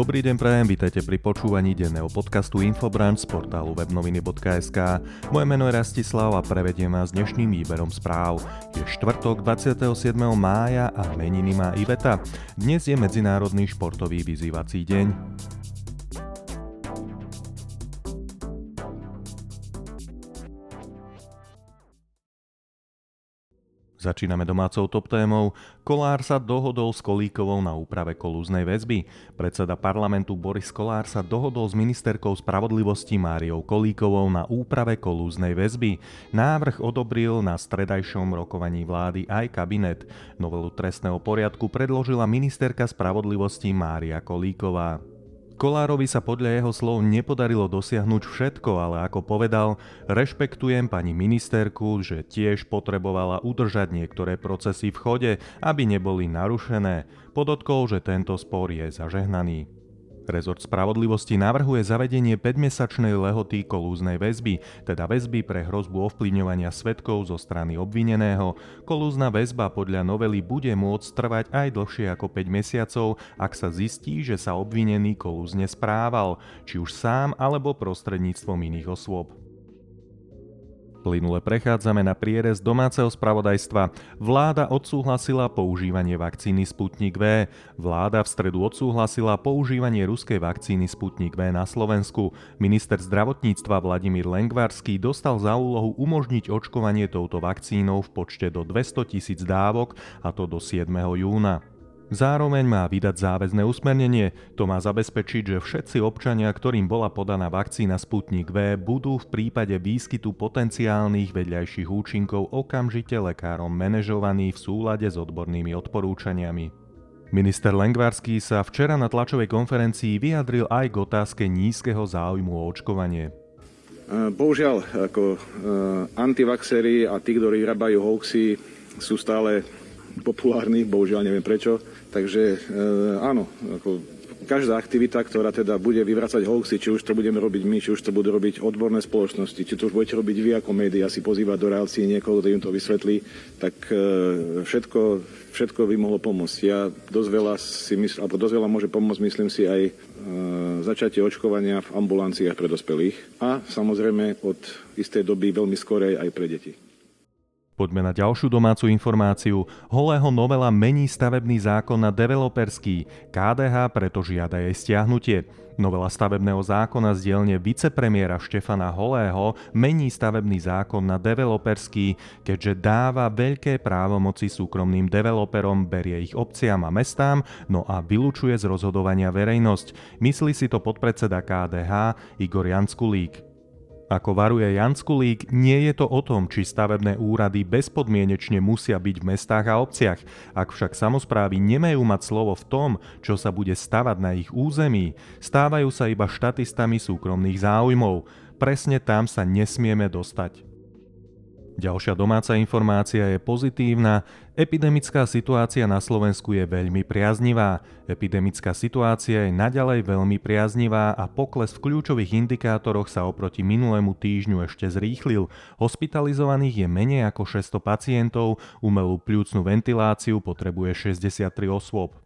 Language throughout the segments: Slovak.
Dobrý deň prajem, vítajte pri počúvaní denného podcastu Infobranch z portálu webnoviny.sk. Moje meno je Rastislav a prevediem vás dnešným výberom správ. Je štvrtok 27. mája a meniny má Iveta. Dnes je Medzinárodný športový vyzývací deň. Začíname domácou top témou. Kolár sa dohodol s Kolíkovou na úprave kolúznej väzby. Predseda parlamentu Boris Kolár sa dohodol s ministerkou spravodlivosti Máriou Kolíkovou na úprave kolúznej väzby. Návrh odobril na stredajšom rokovaní vlády aj kabinet. Novelu trestného poriadku predložila ministerka spravodlivosti Mária Kolíková. Kolárovi sa podľa jeho slov nepodarilo dosiahnuť všetko, ale ako povedal, rešpektujem pani ministerku, že tiež potrebovala udržať niektoré procesy v chode, aby neboli narušené. Podotkol, že tento spor je zažehnaný. Rezort spravodlivosti navrhuje zavedenie 5-mesačnej lehoty kolúznej väzby, teda väzby pre hrozbu ovplyvňovania svetkov zo strany obvineného. Kolúzna väzba podľa novely bude môcť trvať aj dlhšie ako 5 mesiacov, ak sa zistí, že sa obvinený kolúzne správal, či už sám alebo prostredníctvom iných osôb. Plynule prechádzame na prierez domáceho spravodajstva. Vláda odsúhlasila používanie vakcíny Sputnik V. Vláda v stredu odsúhlasila používanie ruskej vakcíny Sputnik V na Slovensku. Minister zdravotníctva Vladimír Lengvarský dostal za úlohu umožniť očkovanie touto vakcínou v počte do 200 tisíc dávok, a to do 7. júna. Zároveň má vydať záväzné usmernenie. To má zabezpečiť, že všetci občania, ktorým bola podaná vakcína Sputnik V, budú v prípade výskytu potenciálnych vedľajších účinkov okamžite lekárom manažovaní v súlade s odbornými odporúčaniami. Minister Lengvarský sa včera na tlačovej konferencii vyjadril aj k otázke nízkeho záujmu o očkovanie. Bohužiaľ, ako antivaxery a tí, ktorí vyrábajú hoaxy, sú stále populárny, bohužiaľ neviem prečo. Takže e, áno, ako každá aktivita, ktorá teda bude vyvracať hoaxy, či už to budeme robiť my, či už to budú robiť odborné spoločnosti, či to už budete robiť vy ako médiá, si pozývať do relácií niekoho, kto im to vysvetlí, tak e, všetko, všetko by mohlo pomôcť. Ja dosť veľa si mysl, alebo dosť veľa môže pomôcť, myslím si, aj e, začatie očkovania v ambulanciách pre dospelých a samozrejme od istej doby veľmi skorej aj pre deti. Poďme na ďalšiu domácu informáciu. Holého novela mení stavebný zákon na developerský. KDH preto žiada jej stiahnutie. Novela stavebného zákona z dielne vicepremiéra Štefana Holého mení stavebný zákon na developerský, keďže dáva veľké právomoci súkromným developerom, berie ich obciam a mestám, no a vylučuje z rozhodovania verejnosť. Myslí si to podpredseda KDH Igor Janskulík. Ako varuje Jan Skulík, nie je to o tom, či stavebné úrady bezpodmienečne musia byť v mestách a obciach. Ak však samozprávy nemajú mať slovo v tom, čo sa bude stavať na ich území, stávajú sa iba štatistami súkromných záujmov. Presne tam sa nesmieme dostať. Ďalšia domáca informácia je pozitívna. Epidemická situácia na Slovensku je veľmi priaznivá. Epidemická situácia je naďalej veľmi priaznivá a pokles v kľúčových indikátoroch sa oproti minulému týždňu ešte zrýchlil. Hospitalizovaných je menej ako 600 pacientov, umelú pľúcnu ventiláciu potrebuje 63 osôb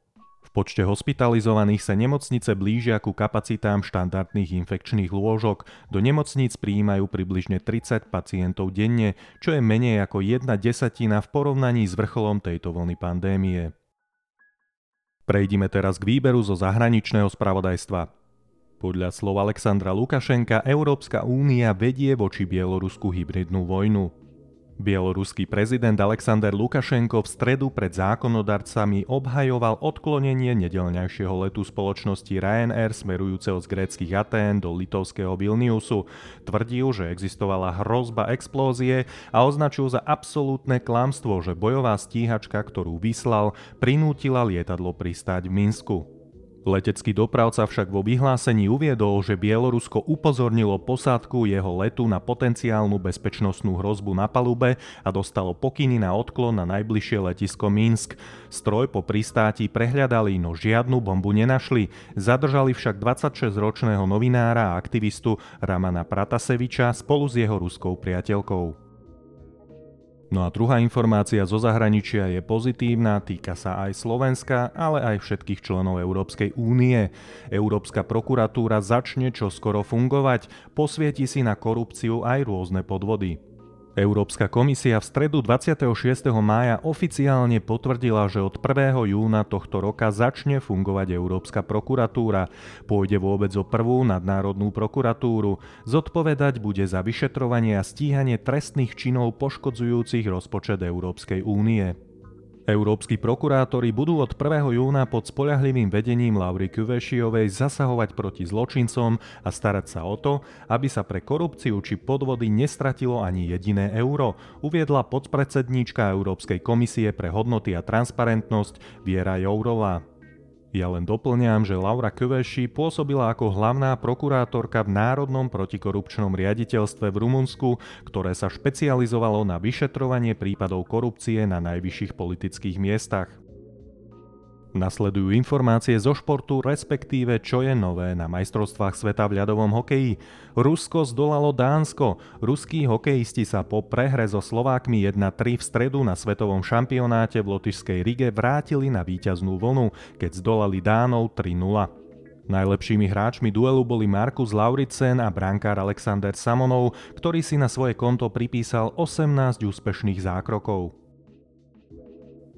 počte hospitalizovaných sa nemocnice blížia ku kapacitám štandardných infekčných lôžok. Do nemocníc prijímajú približne 30 pacientov denne, čo je menej ako jedna desatina v porovnaní s vrcholom tejto vlny pandémie. Prejdime teraz k výberu zo zahraničného spravodajstva. Podľa slov Alexandra Lukašenka Európska únia vedie voči Bielorusku hybridnú vojnu. Bieloruský prezident Alexander Lukašenko v stredu pred zákonodarcami obhajoval odklonenie nedelňajšieho letu spoločnosti Ryanair smerujúceho z gréckých Atén do litovského Vilniusu. Tvrdil, že existovala hrozba explózie a označil za absolútne klamstvo, že bojová stíhačka, ktorú vyslal, prinútila lietadlo pristáť v Minsku. Letecký dopravca však vo vyhlásení uviedol, že Bielorusko upozornilo posádku jeho letu na potenciálnu bezpečnostnú hrozbu na palube a dostalo pokyny na odklon na najbližšie letisko Minsk. Stroj po pristáti prehľadali, no žiadnu bombu nenašli. Zadržali však 26-ročného novinára a aktivistu Ramana Prataseviča spolu s jeho ruskou priateľkou. No a druhá informácia zo zahraničia je pozitívna, týka sa aj Slovenska, ale aj všetkých členov Európskej únie. Európska prokuratúra začne čo skoro fungovať, posvieti si na korupciu aj rôzne podvody. Európska komisia v stredu 26. mája oficiálne potvrdila, že od 1. júna tohto roka začne fungovať Európska prokuratúra. Pôjde vôbec o prvú nadnárodnú prokuratúru. Zodpovedať bude za vyšetrovanie a stíhanie trestných činov poškodzujúcich rozpočet Európskej únie. Európsky prokurátori budú od 1. júna pod spoľahlivým vedením Laury Kuvešiovej zasahovať proti zločincom a starať sa o to, aby sa pre korupciu či podvody nestratilo ani jediné euro, uviedla podpredsedníčka Európskej komisie pre hodnoty a transparentnosť Viera Jourová. Ja len doplňam, že Laura Köveši pôsobila ako hlavná prokurátorka v Národnom protikorupčnom riaditeľstve v Rumunsku, ktoré sa špecializovalo na vyšetrovanie prípadov korupcie na najvyšších politických miestach. Nasledujú informácie zo športu, respektíve čo je nové na majstrovstvách sveta v ľadovom hokeji. Rusko zdolalo Dánsko. Ruskí hokejisti sa po prehre so Slovákmi 1-3 v stredu na svetovom šampionáte v Lotyšskej Rige vrátili na víťaznú vlnu, keď zdolali Dánov 3-0. Najlepšími hráčmi duelu boli Markus Lauritsen a brankár Alexander Samonov, ktorý si na svoje konto pripísal 18 úspešných zákrokov.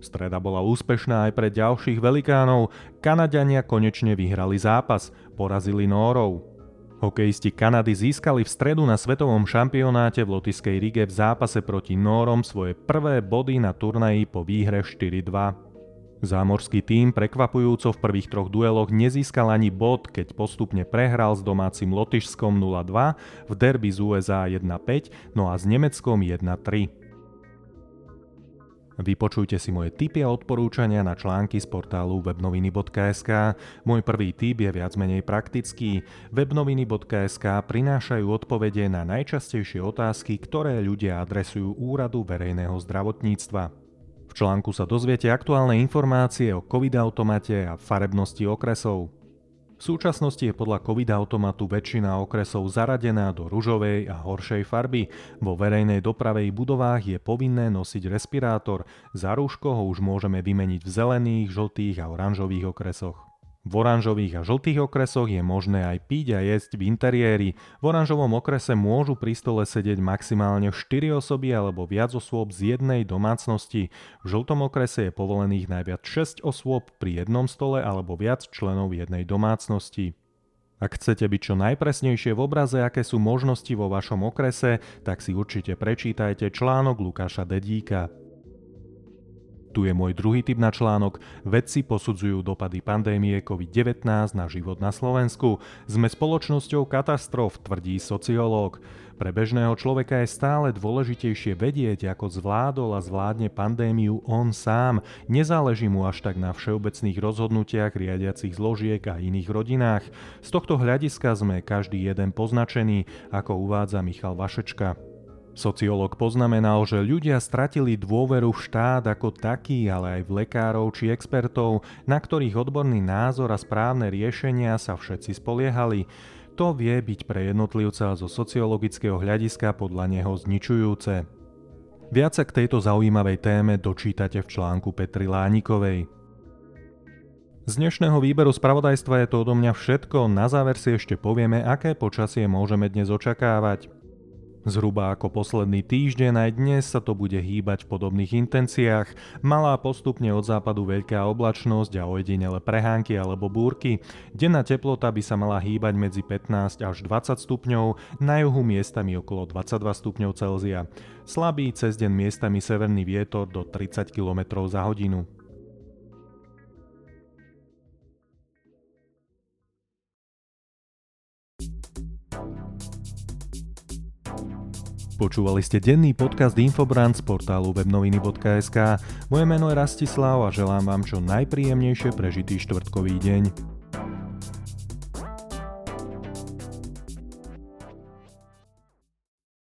Streda bola úspešná aj pre ďalších velikánov. Kanadiania konečne vyhrali zápas, porazili Nórov. Hokejisti Kanady získali v stredu na svetovom šampionáte v Lotyskej Rige v zápase proti Nórom svoje prvé body na turnaji po výhre 4-2. Zámorský tím prekvapujúco v prvých troch dueloch nezískal ani bod, keď postupne prehral s domácim Lotyšskom 0-2, v derby z USA 1-5, no a s Nemeckom 1-3. Vypočujte si moje tipy a odporúčania na články z portálu webnoviny.sk. Môj prvý tip je viac menej praktický. Webnoviny.sk prinášajú odpovede na najčastejšie otázky, ktoré ľudia adresujú Úradu verejného zdravotníctva. V článku sa dozviete aktuálne informácie o COVID-automate a farebnosti okresov. V súčasnosti je podľa COVID-automatu väčšina okresov zaradená do ružovej a horšej farby. Vo verejnej dopravej budovách je povinné nosiť respirátor. Za rúško ho už môžeme vymeniť v zelených, žltých a oranžových okresoch. V oranžových a žltých okresoch je možné aj piť a jesť v interiéri. V oranžovom okrese môžu pri stole sedieť maximálne 4 osoby alebo viac osôb z jednej domácnosti. V žltom okrese je povolených najviac 6 osôb pri jednom stole alebo viac členov jednej domácnosti. Ak chcete byť čo najpresnejšie v obraze, aké sú možnosti vo vašom okrese, tak si určite prečítajte článok Lukáša Dedíka. Tu je môj druhý typ na článok. Vedci posudzujú dopady pandémie COVID-19 na život na Slovensku. Sme spoločnosťou katastrof, tvrdí sociológ. Pre bežného človeka je stále dôležitejšie vedieť, ako zvládol a zvládne pandémiu on sám. Nezáleží mu až tak na všeobecných rozhodnutiach riadiacich zložiek a iných rodinách. Z tohto hľadiska sme každý jeden poznačený, ako uvádza Michal Vašečka. Sociológ poznamenal, že ľudia stratili dôveru v štát ako taký, ale aj v lekárov či expertov, na ktorých odborný názor a správne riešenia sa všetci spoliehali. To vie byť pre jednotlivca zo sociologického hľadiska podľa neho zničujúce. Viac sa k tejto zaujímavej téme dočítate v článku Petri Lánikovej. Z dnešného výberu spravodajstva je to odo mňa všetko, na záver si ešte povieme, aké počasie môžeme dnes očakávať. Zhruba ako posledný týždeň aj dnes sa to bude hýbať v podobných intenciách. Malá postupne od západu veľká oblačnosť a ojedinele prehánky alebo búrky. Denná teplota by sa mala hýbať medzi 15 až 20 stupňov, na juhu miestami okolo 22 stupňov Celzia. Slabý cez deň miestami severný vietor do 30 km za hodinu. Počúvali ste denný podcast Infobrand z portálu webnoviny.sk. Moje meno je Rastislav a želám vám čo najpríjemnejšie prežitý štvrtkový deň.